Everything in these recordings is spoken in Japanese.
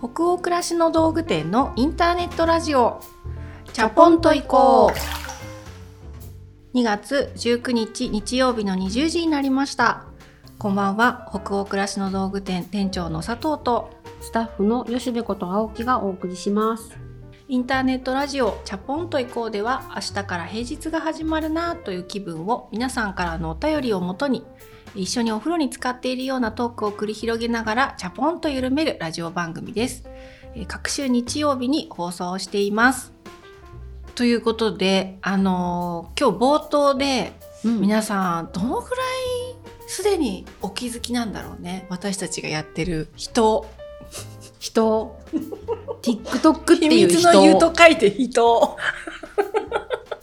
北欧暮らしの道具店のインターネットラジオ。チャポンと行こう。2月19日日曜日の20時になりました。こんばんは。北欧暮らしの道具店店長の佐藤とスタッフの吉部こと青木がお送りします。インターネットラジオチャポンと行こうでは明日から平日が始まるなという気分を皆さんからのお便りをもとに一緒にお風呂に使っているようなトークを繰り広げながらチャポンと緩めるラジオ番組です。えー各週日曜日に放送しています。ということで、あのー今日冒頭でうん皆さんどのくらいすでにお気づきなんだろうね私たちがやってる人人、TikTok って秘いう人。密の湯と書いて人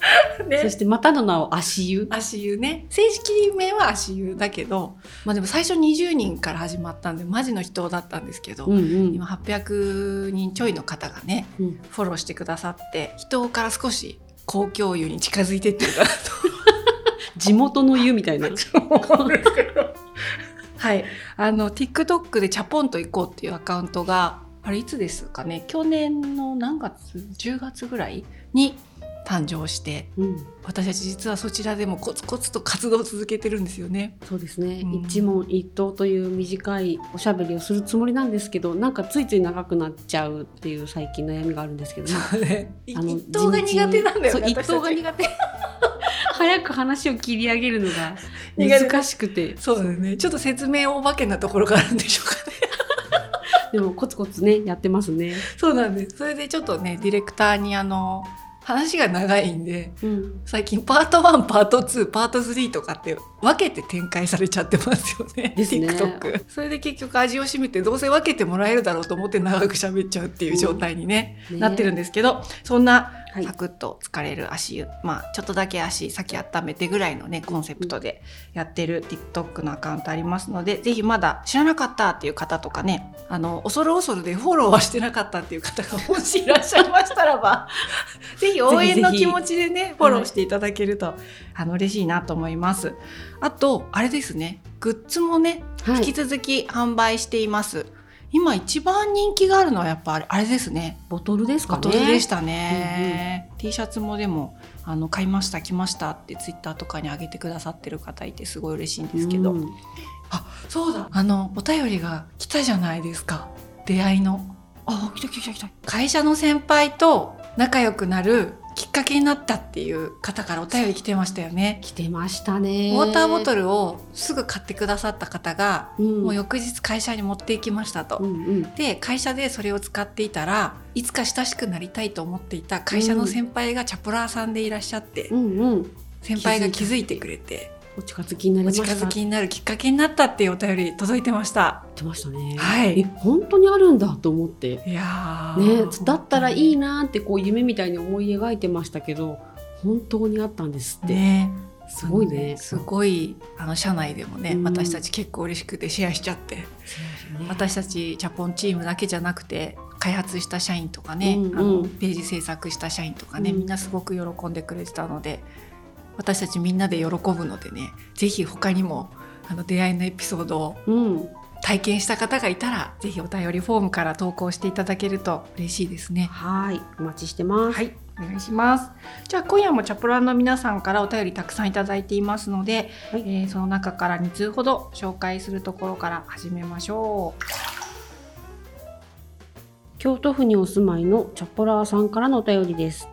ね。そしてまたの名を足湯。足湯ね。正式名は足湯だけどまあでも最初20人から始まったんでマジの人だったんですけど、うんうん。今800人ちょいの方がねうん。フォローしてくださって人から少し公共湯に近づいてってるかな 地元の湯みたいな。はい。あの TikTok でチャポンと行こうっていうアカウントがあれいつですかね？去年の何月？10月ぐらいに誕生してうん。私たち実はそちらでもコツコツと活動を続けてるんですよね。そうですね、うん一問一答という短いおしゃべりをするつもりなんですけどなんかついつい長くなっちゃうっていう最近悩みがあるんですけど、まあの等が苦手なんだよね。一答が苦手早く話を切り上げるのが難しくてそうだよね。ちょっと説明お化けなところがあるんでしょうかね。でもコツコツねやってますね、そうなんです。それでちょっとね、ディレクターにあの、話が長いんで、うん、最近パート1、パート2、パート3とかって分けて展開されちゃってますよね。ですね TikTok。それで結局味を占めてどうせ分けてもらえるだろうと思って長く喋っちゃうっていう状態にね、ねなってるんですけど、そんなはいサクッと疲れる足湯、まあちょっとだけ足先温めてぐらいのねコンセプトでやってる TikTok のアカウントありますのでぜひまだ知らなかったっていう方とかねあの恐る恐るでフォローはしてなかったっていう方がもしいらっしゃいましたらば ぜひ応援の気持ちでねフォローしていただけると、あの嬉しいなと思います。あとあれですねグッズもねはい。引き続き販売しています、今一番人気があるのはやっぱあれあれですね。ボトルですかボねトルでしたね、T シャツもでもあの買いました着ましたってツイッターとかに上げてくださってる方いてすごい嬉しいんですけど、うん。あそうだ。あのお便りが来たじゃないですか。出会いの。あ来た来た来た来た。会社の先輩と仲良くなるきっかけになったっていう方からお便り来てましたよね。来てましたね。ウォーターボトルをすぐ買ってくださった方が、うん。もう翌日会社に持っていきましたと、うんうん。で会社でそれを使っていたらいつか親しくなりたいと思っていた会社の先輩がチャプラーさんでいらっしゃって、うんうん。先輩が気づいてくれてお近づきになりおました。近づきになるきっかけになったっていうお便り届いてました。ましたね。はい。え本当にあるんだと思って。いやー。ねだったらいいなーってこう夢みたいに思い描いてましたけど本当にあったんですって、ね。すごいね。すごいあの社内でもね、うん。私たち結構嬉しくてシェアしちゃって、ね。私たちチャポンチームだけじゃなくて開発した社員とかね、うんうん。あのページ制作した社員とかね、うん。みんなすごく喜んでくれてたので私たちみんなで喜ぶのでねぜひ他にもあの出会いのエピソードをうん体験した方がいたらぜひお便りフォームから投稿していただけると嬉しいですね。はいお待ちしてます、はい、お願いします。じゃあ今夜もチャプランの皆さんからお便りたくさんいただいていますので、はいえーその中から2通ほど紹介するところから始めましょう。京都府にお住まいのチャポラーさんからのお便りです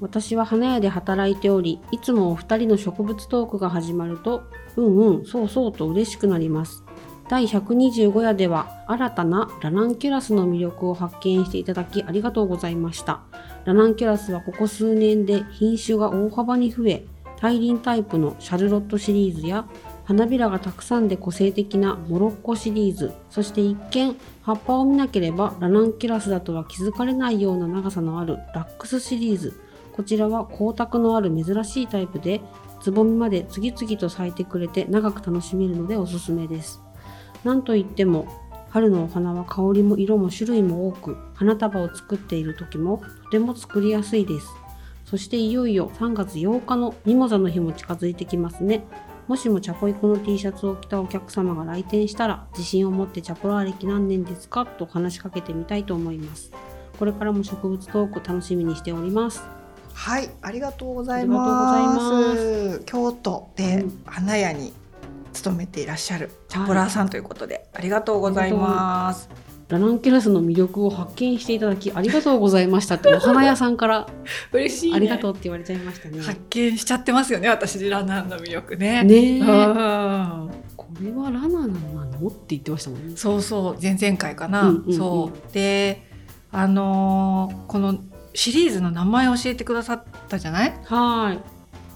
私は花屋で働いておりいつもお二人の植物トークが始まるとうんうんそうそうと嬉しくなります。第125夜では新たなラナンキュラスの魅力を発見していただきありがとうございました。ラナンキュラスはここ数年で品種が大幅に増え大輪タイプのシャルロットシリーズや花びらがたくさんで個性的なモロッコシリーズそして一見葉っぱを見なければラナンキュラスだとは気づかれないような長さのあるラックスシリーズ。こちらは光沢のある珍しいタイプでつぼみまで次々と咲いてくれて長く楽しめるのでおすすめです。なんといっても春のお花は香りも色も種類も多く花束を作っている時もとても作りやすいです。そしていよいよ3月8日のミモザの日も近づいてきますね。もしもチャポイコの T シャツを着たお客様が来店したら自信を持ってチャポラー歴何年ですか？と話しかけてみたいと思います。これからも植物トーク楽しみにしております。はい、ありがとうございます。京都でうん花屋に勤めていらっしゃるチャポラーさんということで、ありがとうございます。ラナンキュラスの魅力を発見していただきありがとうございましたってお花屋さんから 嬉しい、ね。ありがとうって言われちゃいましたね。発見しちゃってますよね、私ラナンの魅力ね。ねこれはラナなの？って言ってましたもんね。そうそう前々回かな、そうであのーこのシリーズの名前を教えてくださったじゃない？はい。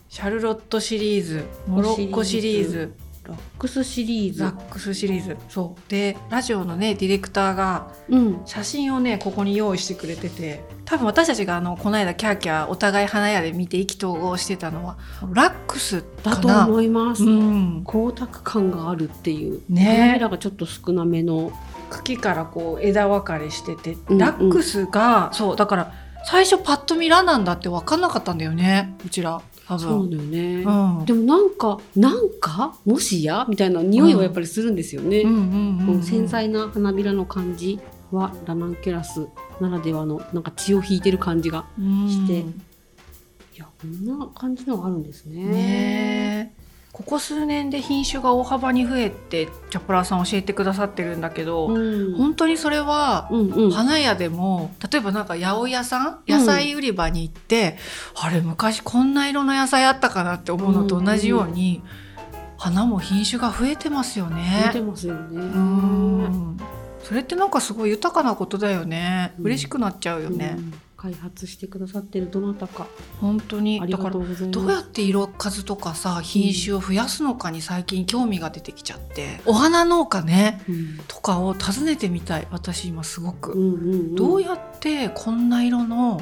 シャルロットシリーズモロッコシリーズラックスシリーズラックスシリーズそうでラジオのねディレクターがうん。写真をねここに用意してくれてて多分私たちがあのこの間キャーキャーお互い花屋で見て意気投合してたのはラックスだと思います。うん、光沢感があるっていう。ね花がちょっと少なめの。茎からこう枝分かれしてて、うんラックスがそうだから最初パッと見ラなんだって分かんなかったんだよねうちら多そう分。だよね。うんでもなんかなんかもしや？みたいな匂いはやっぱりするんですよね。繊細な花びらの感じはラナンキュラスならではのなんか血を引いてる感じがしていやこんな感じのがあるんですね。ねえここ数年で品種が大幅に増えてチャポラーさん教えてくださってるんだけど、うん、本当にそれはうんうん。花屋でも例えばなんか八百屋さん野菜売り場に行って、あれ昔こんな色の野菜あったかなって思うのと同じように、花も品種が増えてますよね。出てますよね。うん。それってなんかすごい豊かなことだよね、うん。嬉しくなっちゃうよね、うん開発してくださってるどなたか。本当に。ありがだからとうございます。どうやって色数とかさ品種を増やすのかに最近興味が出てきちゃって。お花農家ねうん。とかを訪ねてみたい。私今すごく、うんうんうん、どうやってこんな色の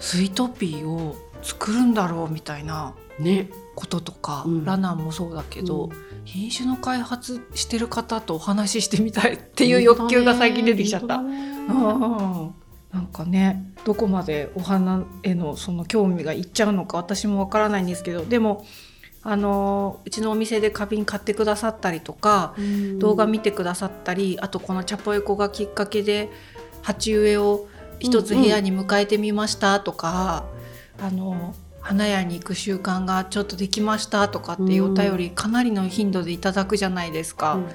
スイートピーを作るんだろうみたいなね。こととか、うん。ラナンもそうだけど、うん。品種の開発してる方とお話ししてみたいっていう欲求が最近出てきちゃった。うんなんかねどこまでお花へのその興味がいっちゃうのか私もわからないんですけどでもあのうちのお店で花瓶買ってくださったりとか、うん。動画見てくださったりあとこのチャポエコがきっかけで鉢植えを一つ部屋に迎えてみましたとか、あの花屋に行く習慣がちょっとできましたとかっていうお便りかなりの頻度でいただくじゃないですか、うん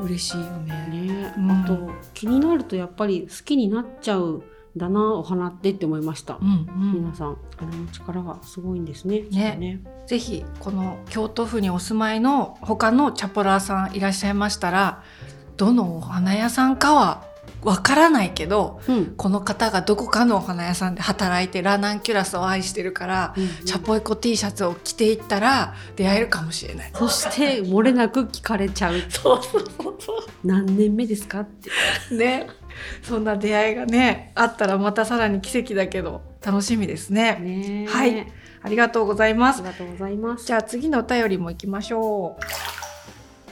嬉しいようんね。ね、うん。あと気になるとやっぱり好きになっちゃうんだなお花ってって思いました。うんうん。皆さん。あの力がすごいんですね。きっとね。ぜひこの京都府にお住まいの他のチャポラーさんいらっしゃいましたらどのお花屋さんかはわからないけどうん。この方がどこかのお花屋さんで働いてラナンキュラスを愛してるから、チャポエコ T シャツを着ていったら出会えるかもしれない。そして漏れなく聞かれちゃう。そうそうそうそ何年目ですかって。う。ね。そんな出会いがねあったらまたさらに奇跡だけど楽しみですね。ねはいありがとうございますあり。がとうございます。じゃあ次のお便りも行きましょう。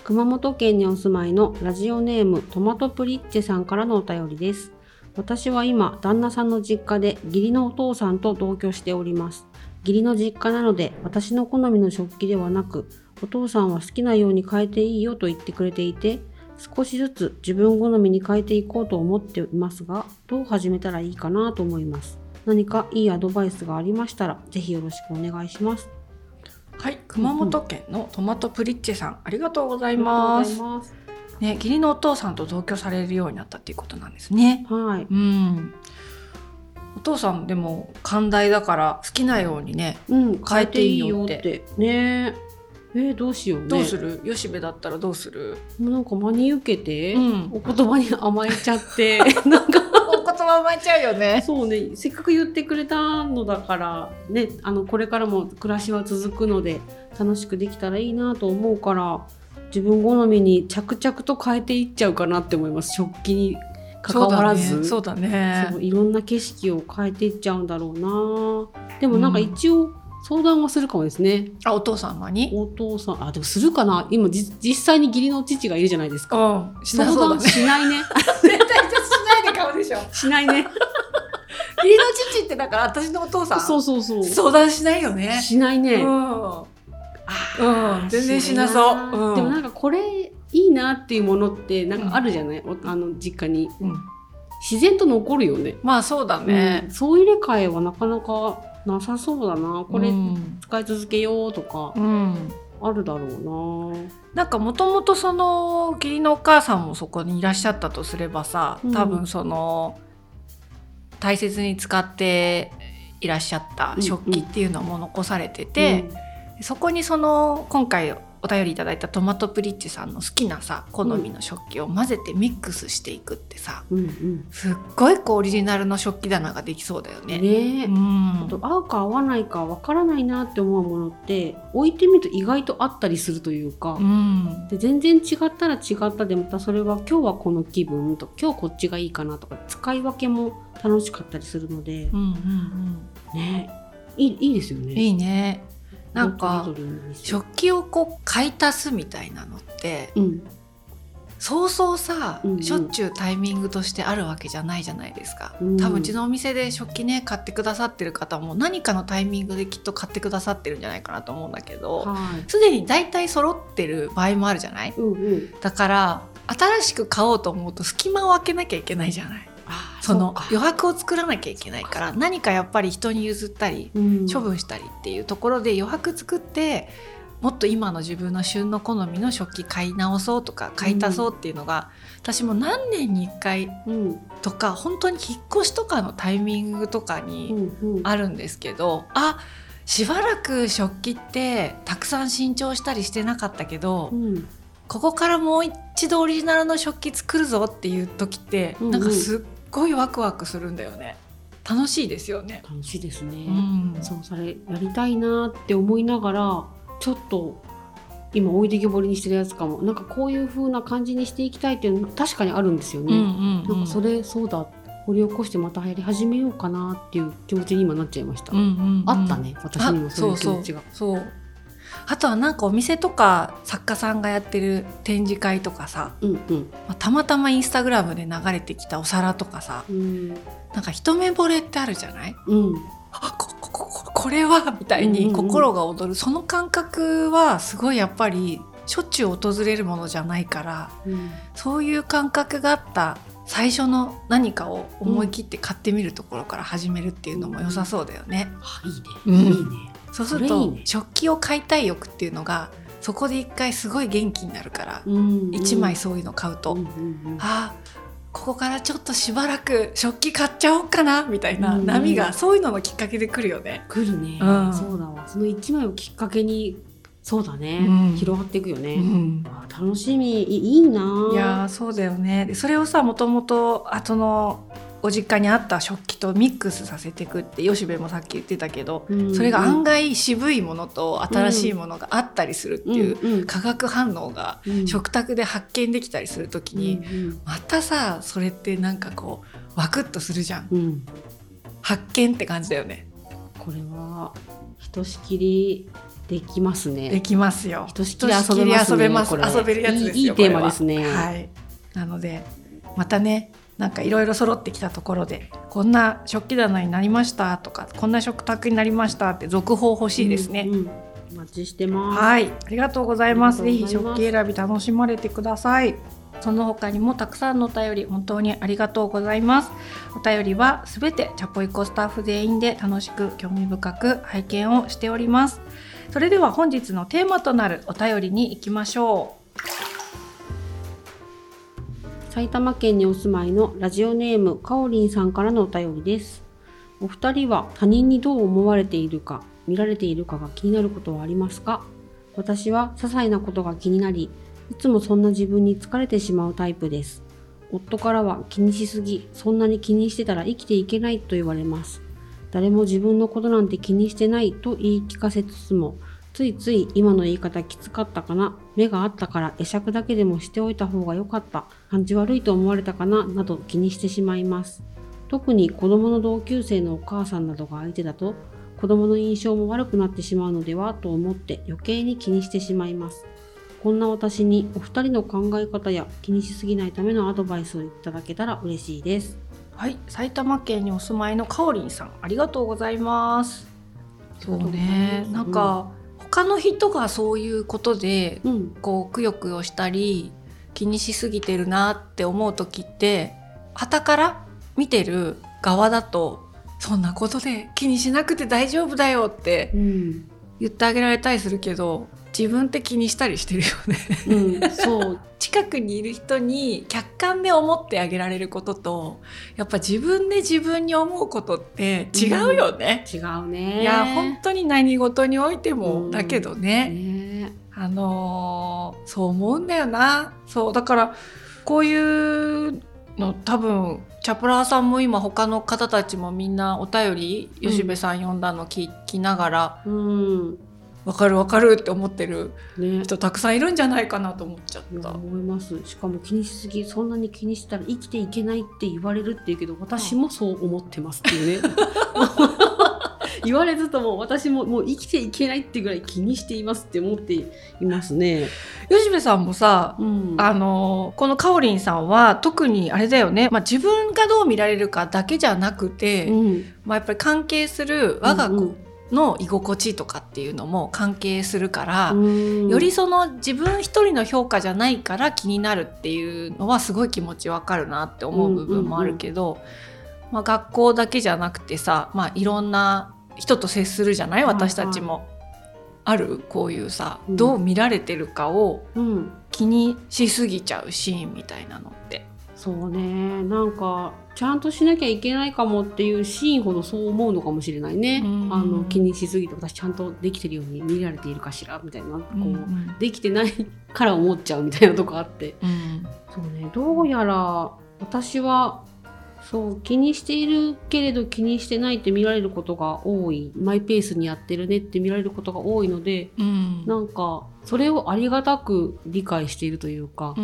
熊本県にお住まいのラジオネームトマトプリッチェさんからのお便りです。私は今、旦那さんの実家で義理のお父さんと同居しております。義理の実家なので私の好みの食器ではなく、お父さんは好きなように変えていいよと言ってくれていて、少しずつ自分好みに変えていこうと思っていますが、どう始めたらいいかなと思います。何かいいアドバイスがありましたら、ぜひよろしくお願いします。はい、熊本県のトマトプリッチェさん、ありがとうございます。ね、義理のお父さんと同居されるようになったっていうことなんですね。はい。うん。お父さんでも寛大だから好きなようにね、うん、変えていいよっていいねえー、どうしようねどうする、吉部だったらどうする？もうなんか真に受けて、うんお言葉に甘えちゃって なんかお言葉甘えちゃうよね。そうね。せっかく言ってくれたのだからねあのこれからも暮らしは続くので楽しくできたらいいなと思うから自分好みに着々と変えていっちゃうかなって思います。食器に関わらず。そうだね。そういろんな景色を変えていっちゃうんだろうな。でもなんか一応相談はするかもですね、あ、お父様に？お父さん。あでもするかな。今じ実際に義理の父がいるじゃないですか。うん、しなそうだね。しないね 顔でしょ。しないね。義理の父ってだから私のお父さん。そうそうそう。相談しないよね。しないね、うん。あうん、全然しなそう。うん、でもなんかこれいいなっていうものってなんかあるじゃない、おあの実家に。うん。自然と残るよね。まあそうだね。うん。総入れ替えはなかなかなさそうだな。これうん。使い続けようとか。うんあるだろうな。なんかもともとその義理のお母さんもそこにいらっしゃったとすればさうん。多分その大切に使っていらっしゃった食器っていうのも残されてて、そこにその今回お便りいただいたトマトプリッチさんの好きなさ好みの食器を混ぜてミックスしていくってさうんうん。すっごいこうオリジナルの食器棚ができそうだようんね。ねえ、うん。あと合うか合わないかわからないなって思うものって置いてみると意外とあったりするというか、うん。で全然違ったら違ったでまたそれは今日はこの気分と今日こっちがいいかなとか使い分けも楽しかったりするので。うんうんねいいいいですよね。うん、いいね。なんか食器をこう買い足すみたいなのってうん。そうそうさ、うんうん。しょっちゅうタイミングとしてあるわけじゃないじゃないですか、うん。多分うちのお店で食器ね買ってくださってる方も何かのタイミングできっと買ってくださってるんじゃないかなと思うんだけどはい。すでに大体揃ってる場合もあるじゃない？うんうん。だから新しく買おうと思うと隙間を空けなきゃいけないじゃない？あその余白を作らなきゃいけないから何かやっぱり人に譲ったりうん。処分したりっていうところで余白作ってもっと今の自分の旬の好みの食器買い直そうとか買い足そうっていうのが、私も何年に1回うん。とか本当に引っ越しとかのタイミングとかうにあるんですけど、あしばらく食器ってたくさん新調したりしてなかったけど、うん。ここからもう一度オリジナルの食器作るぞっていう時って、うんうん。なんかすっごいワクワクするんだよね楽しいですよね。楽しいですね。うんそうそれやりたいなって思いながらちょっと今置いてけぼりにしてるやつかもなんかこういう風な感じにしていきたいっていうの確かにあるんですよね。うんうんうんなんかそれそうだ掘り起こしてまたやり始めようかなっていう気持ちに今なっちゃいました。うんうんうんあったね私にもそういう気持ちが。そうあとはなんかお店とか作家さんがやってる展示会とかさ、うんうん。まあたまたまインスタグラムで流れてきたお皿とかさうん。なんか一目惚れってあるじゃない？うん。あこここここれはみたいにうんうんうん。心が躍る、その感覚はすごいやっぱりしょっちゅう訪れるものじゃないからうん。そういう感覚があった最初の何かを思い切って買ってみるところから始めるっていうのも良さそうだよね。あいいね、うん。いいね。そうすると食器を買いたい欲っていうのがそこで一回すごい元気になるから、うん一枚そういうの買うと、あーここからちょっとしばらく食器買っちゃおうかなみたいなうん波がそういうののきっかけで来るよね。来るね、うん。そうだわ。その一枚をきっかけにそうだね、うん。広がっていくよね、楽しみ。いいいないやーそうだよね。でそれをさもともと後のご実家にあった食器とミックスさせていくって吉部もさっき言ってたけど、うんそれが案外渋いものと新しいものがあったりするっていう化学反応がうん。食卓で発見できたりする時に、うんまたさそれってなんかこうワクッとするじゃん。うん。うん発見って感じだよね。これはひとしきりできますね。できますよ。ひとしきり遊べます。ね遊べるやつですよいいいいテーマですね。はい。なのでまたねなんかいろいろ揃ってきたところでこんな食器棚になりましたとかこんな食卓になりましたって続報欲しいですね、うんうんお待ちしてますはい、ありがとうございます。あぜひ食器選び楽しまれてください。その他にもたくさんのお便り本当にありがとうございます。お便りはすべてチャポイコスタッフ全員で楽しく興味深く拝見をしております。それでは本日のテーマとなるお便りに行きましょ埼玉県にお住まいのラジオネームかおりんさんからのお便りです。お二人は他人にどう思われているか見られているかが気になることはありますか？私は些細なことが気になりいつもそんな自分に疲れてしまうタイプです。夫からは気にしすぎそんなに気にしてたら生きていけないと言われます。誰も自分のことなんて気にしてないと言い聞かせつつもついつい今の言い方きつかったかな。目があったから会釈だけでもしておいた方が良かった。感じ悪いと思われたかななど気にしてしまいます。特に子供の同級生のお母さんなどが相手だと子供の印象も悪くなってしまうのではと思って余計に気にしてしまいます。こんな私にお二人の考え方や気にしすぎないためのアドバイスをいただけたら嬉しいです。う。はい、埼玉県にお住まいのかおりんさん、ありがとうございます。そうね、なんか、他の人がそういうことでうん。こうくよくよしたり気にしすぎてるなって思う時って傍から見てる側だとそんなことで気にしなくて大丈夫だよってうん。言ってあげられたりするけど自分って気にしたりしてるよね。うん、そう。近くにいる人に客観で思ってあげられることとやっぱ自分で自分に思うことって違うよね、違うね。いや本当に何事においても、うんだけどね。ね。あのーそう思うんだよな。そうだからこういうの多分チャプラーさんも今他の方たちもみんなお便りうん。吉部さん読んだの聞きながら、うんわかるわかるって思ってるね。人たくさんいるんじゃないかなと思っちゃった。思います。しかも気にしすぎそんなに気にしたら生きていけないって言われるって言うけど私もそう思ってますっていうね。言われずとも私ももう生きていけないってぐらい気にしていますって思っていますね。吉部さんもさうん、あのこのかおりんさんは特にあれだよね、まあ、自分がどう見られるかだけじゃなくて、うん。まあ、やっぱり関係する我が子の居心地とかっていうのも関係するから、うん。よりその自分一人の評価じゃないから気になるっていうのはすごい気持ちわかるなって思う部分もあるけど、まあ、学校だけじゃなくてさ、まあ、いろんな人と接するじゃない。私たちも。あるこういうさ、うん。どう見られてるかをうん。気にしすぎちゃうシーンみたいなのって。そうね。なんかちゃんとしなきゃいけないかもっていうシーンほどそう思うのかもしれないね、うん。あの気にしすぎて私ちゃんとできてるように見られているかしらみたいなこう、うん。できてないから思っちゃうみたいなとこあって。うん。そうね。どうやら私はそう気にしているけれど気にしてないって見られることが多い。マイペースにやってるねって見られることが多いのでうん。なんかそれをありがたく理解しているというか、うん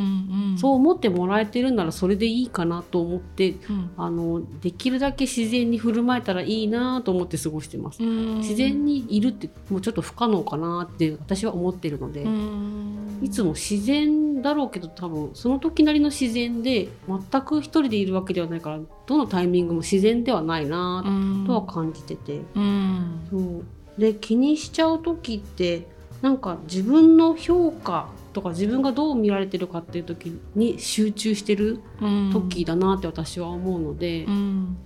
うん。そう思ってもらえてるならそれでいいかなと思ってうん。あのできるだけ自然に振る舞えたらいいなと思って過ごしてます。うん。自然にいるってもうちょっと不可能かなって私は思ってるので、うん。いつも自然だろうけど多分その時なりの自然で全く一人でいるわけではないからどのタイミングも自然ではないなうん。とは感じてて、うん。そう。で気にしちゃう時ってなんか自分の評価とか自分がどう見られてるかっていう時に集中してるうん。時だなって私は思うので、うん。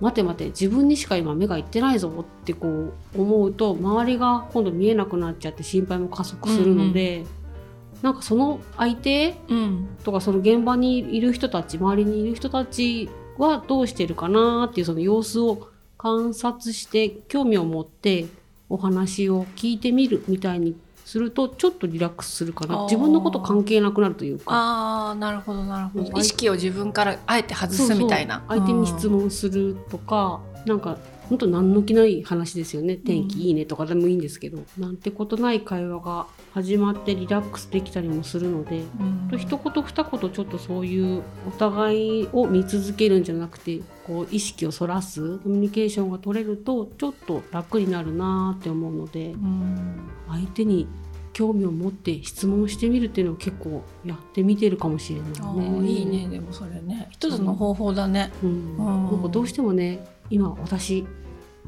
待て待て自分にしか今目がいってないぞってこう思うと周りが今度見えなくなっちゃって心配も加速するので、なんかその相手うん。とかその現場にいる人たち周りにいる人たちはどうしてるかなっていうその様子を観察して興味を持ってお話を聞いてみるみたいにするとちょっとリラックスするかな。自分のこと関係なくなるというか。ああなるほどなるほうん。ど意識を自分からあえて外すみたいな。相手に質問するとか、なんか本当何の気ない話ですよね。天気いいねとかでもいいんですけど、なんてことない会話が始まってリラックスできたりもするので、うん。と一言二言ちょっとそういうお互いを見続けるんじゃなくてこう意識をそらすコミュニケーションが取れるとちょっと楽になるなって思うのでうん。相手に興味を持って質問してみるっていうのを結構やってみてるかもしれないあね。ーいいね。でもそれね。一つの方法だね。うん、うん。なんかどうしてもね今私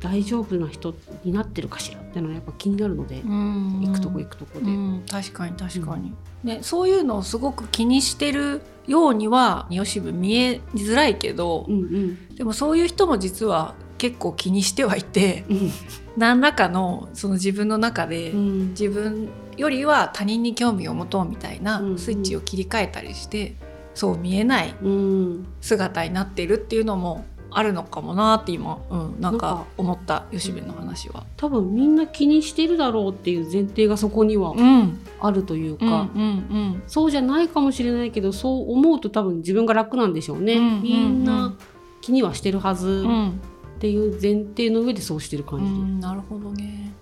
大丈夫な人になってるかしらっていうのはやっぱ気になるので、行行くとこ行くとこで、うん、確かに確かに、ね、そういうのをすごく気にしてるようには吉部見えづらいけど、うんうん。でもそういう人も実は結構気にしてはいてうん。何らかのその自分の中で、うん。自分よりは他人に興味を持とうみたいなうんうん。スイッチを切り替えたりして、そう見えないうん。姿になってるっていうのもあるのかもなって今、うん、なんかなんか。思った吉部の話は。多分みんな気にしてるだろうっていう前提がそこにはうん、あるといううん、か、うん、そうじゃないかもしれないけどそう思うと多分自分が楽なんでしょうね、うんみんうん。うなん気にはしてるはずうん、っていう前提の上でそうしてるう感じ。で、ん、なるほどね。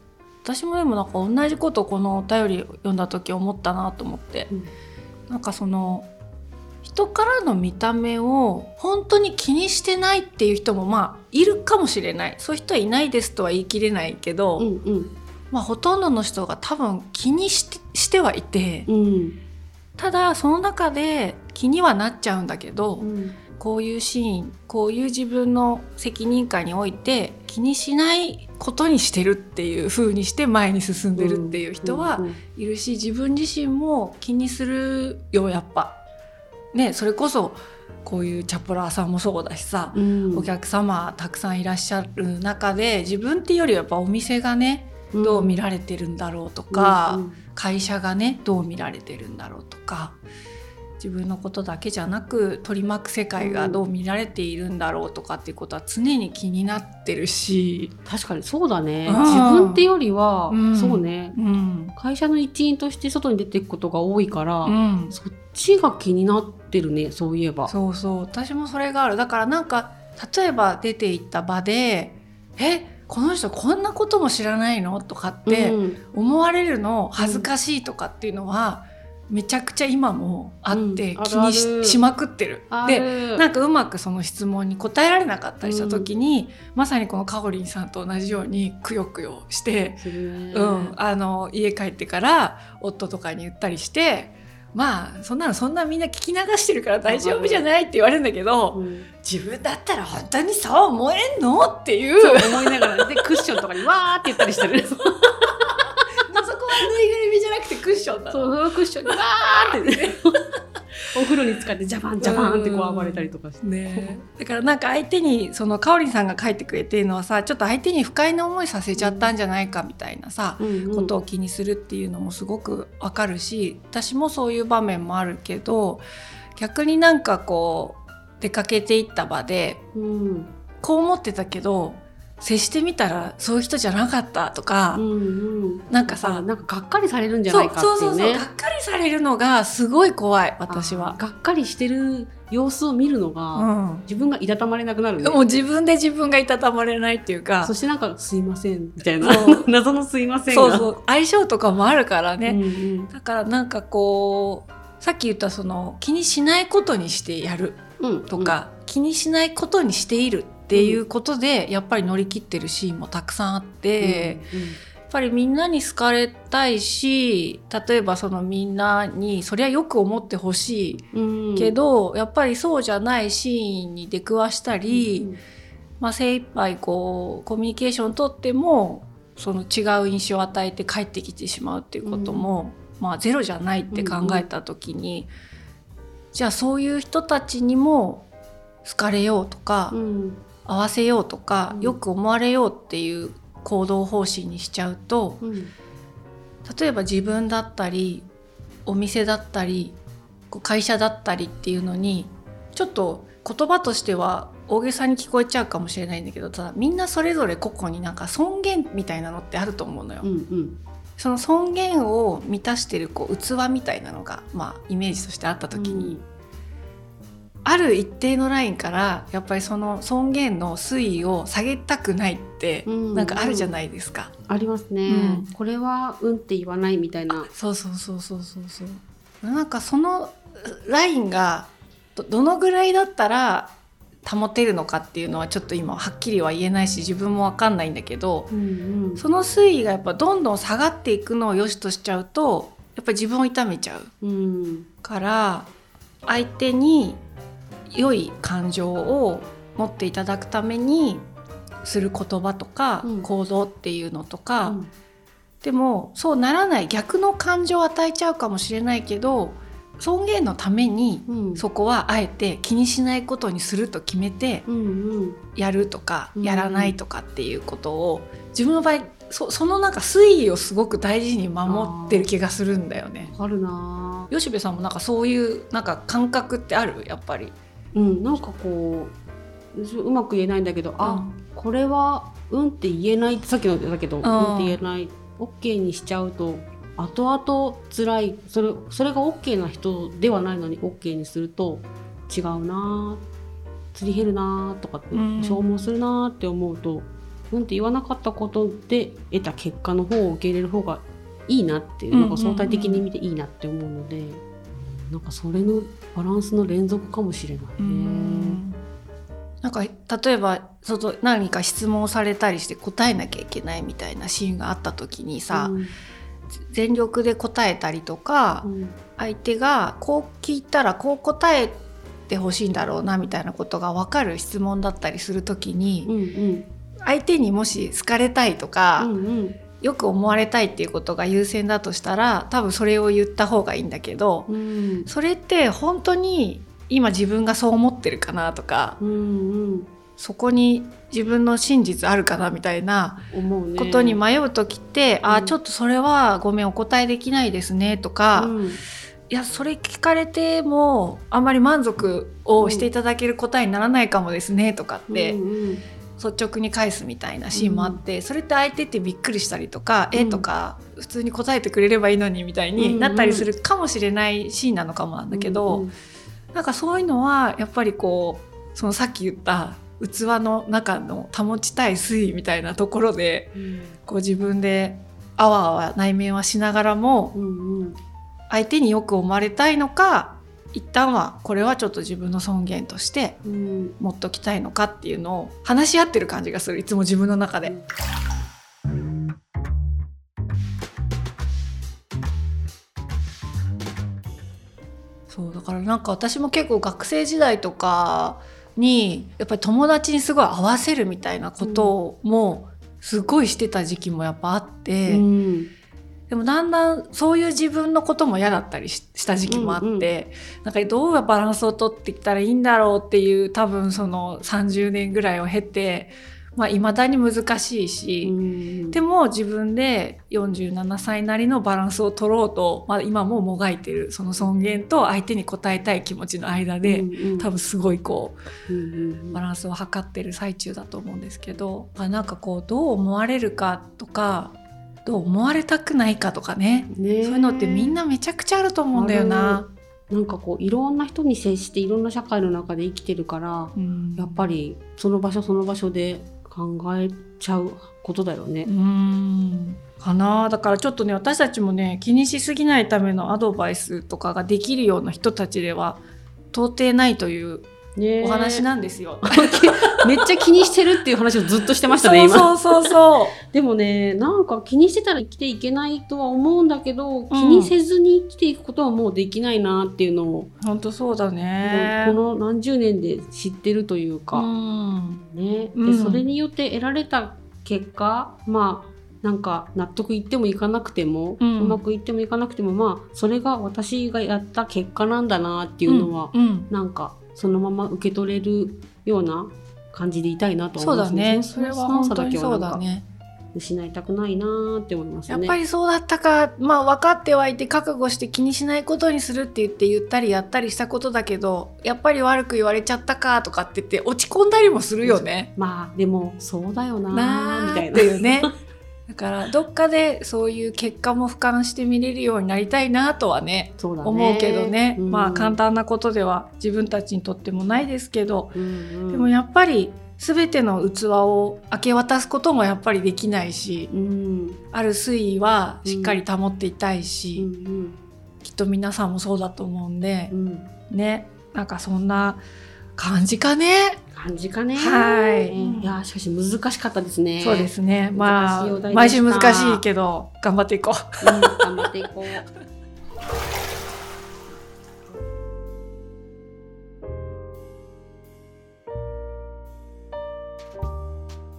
私もでもなんか同じことこのお便り読んだ時思ったなと思って、うん。なんかその人からの見た目を本当に気にしてないっていう人もまあいるかもしれない。そういう人はいないですとは言い切れないけど、うんうん。まあ、ほとんどの人が多分気にしてしてはいてうん。ただその中で気にはなっちゃうんだけど、うん。こういうシーンこういう自分の責任感において気にしないことにしてるっていう風にして前に進んでるっていう人はいるし自分自身も気にするよやっぱ。ねそれこそこういうチャポラーさんもそうだしさ、うん。お客様たくさんいらっしゃる中で自分っていうよりはやっぱお店がねどう見られてるんだろうとか、うん会社がねどう見られてるんだろうとか自分のことだけじゃなく取り巻く世界がどう見られているんだろうとかっていうことは常に気になってるし、確かにそうだね。うん。自分ってよりは、うん。そうね。うん。会社の一員として外に出ていくことが多いから、うん、そっちが気になってるねそういえば。そうそう。私もそれがある。だからなんか例えば出て行った場で「えこの人こんなことも知らないの?」とかってうん。思われるの恥ずかしいとかっていうのは、めちゃくちゃ今もあってうん気にし,、ある。あるしまくってる。あでるなんかうまくその質問に答えられなかったりした時に、まさにこのかおりんさんと同じようにくよくよして、うん、あの家帰ってから夫とかに言ったりしてまあそんなのそんなみんな聞き流してるから大丈夫じゃないって言われるんだけど、うん。自分だったら本当にそう思えんのっていう。思いながらでクッションとかにわーって言ったりしてる。そこはぬいぐるみじゃなくてクッションな。の。そうクッションにわーって。ね お風呂に使ってジャバンジャバンってこう暴れたりとかして。ね。えだからなんか相手にそのかおりんさんが書いてくれてるのはさちょっと相手に不快な思いさせちゃったんじゃないかみたいなさ、うんうん。ことを気にするっていうのもすごくわかるし私もそういう場面もあるけど逆になんかこう出かけていった場でうん。こう思ってたけど接してみたらそういう人じゃなかったとか、うんうん。なんかさなんかがっかりされるんじゃそうないかそうそうそうっていうねがっかりされるのがすごい怖い私は。がっかりしてる様子を見るのが、うん。自分がいたたまれなくなるね。もう自分で自分がいたたまれないっていうか。そしてなんか「すいません」みたいな。そう。謎の「すいませんが」そうそう。相性とかもあるからね、うんうん。だからなんかこうさっき言ったその気にしないことにしてやるうんとか、気にしないことにしているっていうことで、やっぱり乗り切ってるシーンもたくさんあって、うんやっぱりみんなに好かれたいし例えばそのみんなにそりゃよく思ってほしいうん。けど、やっぱりそうじゃないシーンに出くわしたり、うん。まあ、精一杯こうコミュニケーションをとってもその違う印象を与えて帰ってきてしまうっていうことも、まあ、ゼロじゃないって考えた時に、じゃあそういう人たちにも好かれようとか、うん合わせようとか、うん。よく思われようっていう行動方針にしちゃうとうん。例えば自分だったりお店だったり会社だったりっていうのにちょっと言葉としては大げさに聞こえちゃうかもしれないんだけどただみんなそれぞれ個々になんか尊厳みたいなのってあると思うのよ。うんうん。その尊厳を満たしてるこう器みたいなのが、まあ、イメージとしてあった時に、ある一定のラインからやっぱりその尊厳の水位を下げたくないってうん。なんかあるじゃないですか。ありますね、うん。これは「うん」って言わないみたいな。そうそうそうそうそうそう。なんかそのラインがどどのぐらいだったら保てるのかっていうのはちょっと今はっきりは言えないし自分も分かんないんだけどうんうん。その水位がやっぱどんどん下がっていくのを良しとしちゃうとやっぱり自分を痛めちゃううん。から相手に良い感情を持っていただくためにする言葉とかうん。行動っていうのとか、うん。でもそうならない逆の感情を与えちゃうかもしれないけど尊厳のためにうん。そこはあえて気にしないことにすると決めてやるとかうんやらないとかっていうことを自分の場合そそのなんか推移をすごく大事に守ってる気がするんだよね。あるな吉部さんもなんかそういうなんか感覚ってある？やっぱり。うんなんかこううまく言えないんだけど、あこれは「うん」って言えないってさっきのだけど「うん」って言えない OK にしちゃうと後々辛いそれそれが OK な人ではないのに OK にすると違うな釣り減るなとかってうん。消耗するなって思うと「うん」って言わなかったことで得た結果の方を受け入れる方がいいなっていううん。なんか相対的に見ていいなって思うので、なんかそれのバランスの連続かもしれないね。なんか例えば外何か質問をされたりして答えなきゃいけないみたいなシーンがあった時にさ、うん。全力で答えたりとか、うん。相手がこう聞いたらこう答えてほしいんだろうなみたいなことが分かる質問だったりする時に、うんうん。相手にもし好かれたいとか、うんうんよく思われたいっていうことが優先だとしたら多分それを言った方がいいんだけど、うん。それって本当に今自分がそう思ってるかなとかうんうん。そこに自分の真実あるかなみたいなことに迷う時って、あうん。ちょっとそれはごめんお答えできないですねとか、うん。いやそれ聞かれてもあんまり満足をしていただける答えにならないかもですねとかって、うんうん率直に返すみたいなシーンもあって、それって相手ってびっくりしたりとか「うん。えとか普通に答えてくれればいいのにみたいになったりするかもしれないシーンなのかもなんだけど、うんなんかそういうのはやっぱりこうそのさっき言った器の中の保ちたい水位みたいなところでうん。こう自分であわあわ内面はしながらもうんうん。相手によく思われたいのか一旦はこれはちょっと自分の尊厳としてうん持っときたいのかっていうのを話し合ってる感じがするいつも自分の中で。そうだからなんか私も結構学生時代とかにやっぱり友達にすごい合わせるみたいなこともすごいしてた時期もやっぱあって、うんでもだんだんそういう自分のことも嫌だったりしした時期もあって、うんうんなんかどうバランスを取ってきたらいいんだろうっていう多分その30年ぐらいを経てまあ未だに難しいし、うんでも自分で47歳なりのバランスを取ろうと、まあ、今ももがいてるその尊厳と相手に応えたい気持ちの間で、うんうん。多分すごいこううんうんバランスを測ってる最中だと思うんですけどあなんかこうどう思われるかとかどう思われたくないかとかね。ねそういうのってみんなめちゃくちゃあると思うんだよな。なんかこういろんな人に接していろんな社会の中で生きてるからうん。やっぱりその場所その場所で考えちゃうことだよね。う。ん。かな。だからちょっとね私たちもね気にしすぎないためのアドバイスとかができるような人たちでは到底ないというねお話なんですよ。めっちゃ気にしてるっていう話をずっとしてましたね今。そうそうそうそ でもねなんか気にしてたら生きていけないとは思うんだけど、ん。気にせずに生きていくことはもうできないなっていうのを、う本当そうだね。この何十年で知ってるというか、うん。ね、うん。でそれによって得られた結果まあなんか納得いってもいかなくても、ううんまくいってもいかなくてもまあそれが私がやった結果なんだなっていうのは、うん。うん。なんかそのまま受け取れるような感じでいたいなと思いますそうだね。そそれは本当にそうだね。失いたくないなーって思いますね。やっぱりそうだったか、まあ分かってはいて覚悟して気にしないことにするって言って言ったりやったりしたことだけど、やっぱり悪く言われちゃったかとかって言って落ち込んだりもするよね。まあでもそうだよなみたいなっていうね。だからどっかでそういう結果も俯瞰して見れるようになりたいなとはねね。思うけどね、うん。まあ簡単なことでは自分たちにとってもないですけど、うんうん。でもやっぱり全ての器を明け渡すこともやっぱりできないし、うん。ある水位はしっかり保っていたいし、うん。きっと皆さんもそうだと思うんでう、ん。ねなんかそんな感じかね。感じかね。はい。いやしかし難しかったですね。そうですね。まあ毎週難しいけど頑張っていこう。うん頑張っていこう。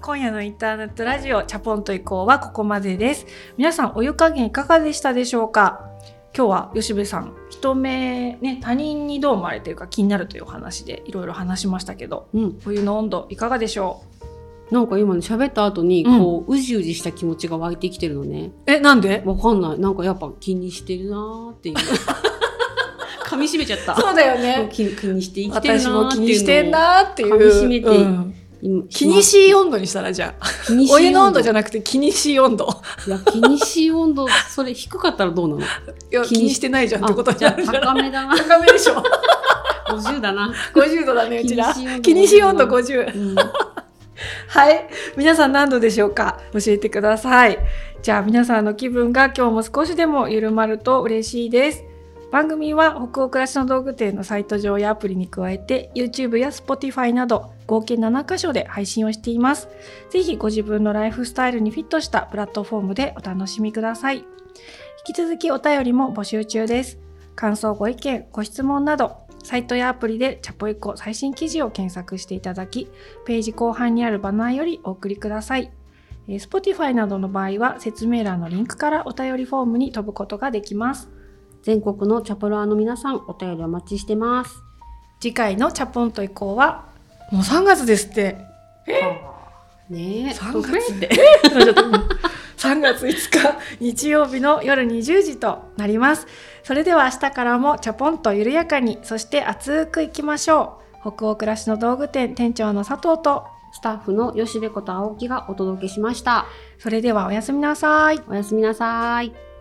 今夜のインターネットラジオチャポンと移行はここまでです。皆さんお湯加減いかがでしたでしょうか？今日は吉部さん人目ね他人にどう思われてるか気になるというお話でいろいろ話しましたけどうん。お湯の温度いかがでしょなんか今ね喋った後にうんこう、うじうじした気持ちが湧いてきてるのね。うえなんで？わかんない。なんかやっぱ気にしてるなーっていう。噛み締めちゃった。そうだよね。気気にして生きてるなーっていうのを気にしてんなーっていう。噛み締めてうん。今気にしい温度にしたらじゃあ。お湯の温度じゃななくて気にしい温度。いや気にし温度。それ低かったらどうなの？いや気にしてないじゃんってことじゃ高めだな。高めでしょ。50だな、50度だねうちら。気にし温度。気にしい温度50うん、はい。皆さん何度でしょうか？教えてください。じゃあ皆さんの気分が今日も少しでも緩まると嬉しいです。番組は北欧暮らしの道具店のサイト上やアプリに加えて YouTube や Spotify など合計7カ所で配信をしています。ぜひご自分のライフスタイルにフィットしたプラットフォームでお楽しみください。引き続きお便りも募集中です。感想、ご意見、ご質問などサイトやアプリでチャポイコ最新記事を検索していただき、ページ後半にあるバナーよりお送りください。えー Spotify などの場合は説明欄のリンクからお便りフォームに飛ぶことができます。全国のチャポラーの皆さん、お便りお待ちしてます。次回のチャポンと以降は、もう3月ですって。ねえ、3突然月で3 月5日日曜日の夜20時となります。それでは明日からもチャポンと緩やかにそして熱くいきましょう。北欧暮らしの道具店店長の佐藤とスタッフの吉部こと青木がお届けしました。それではおやすみなさい。おやすみなさい。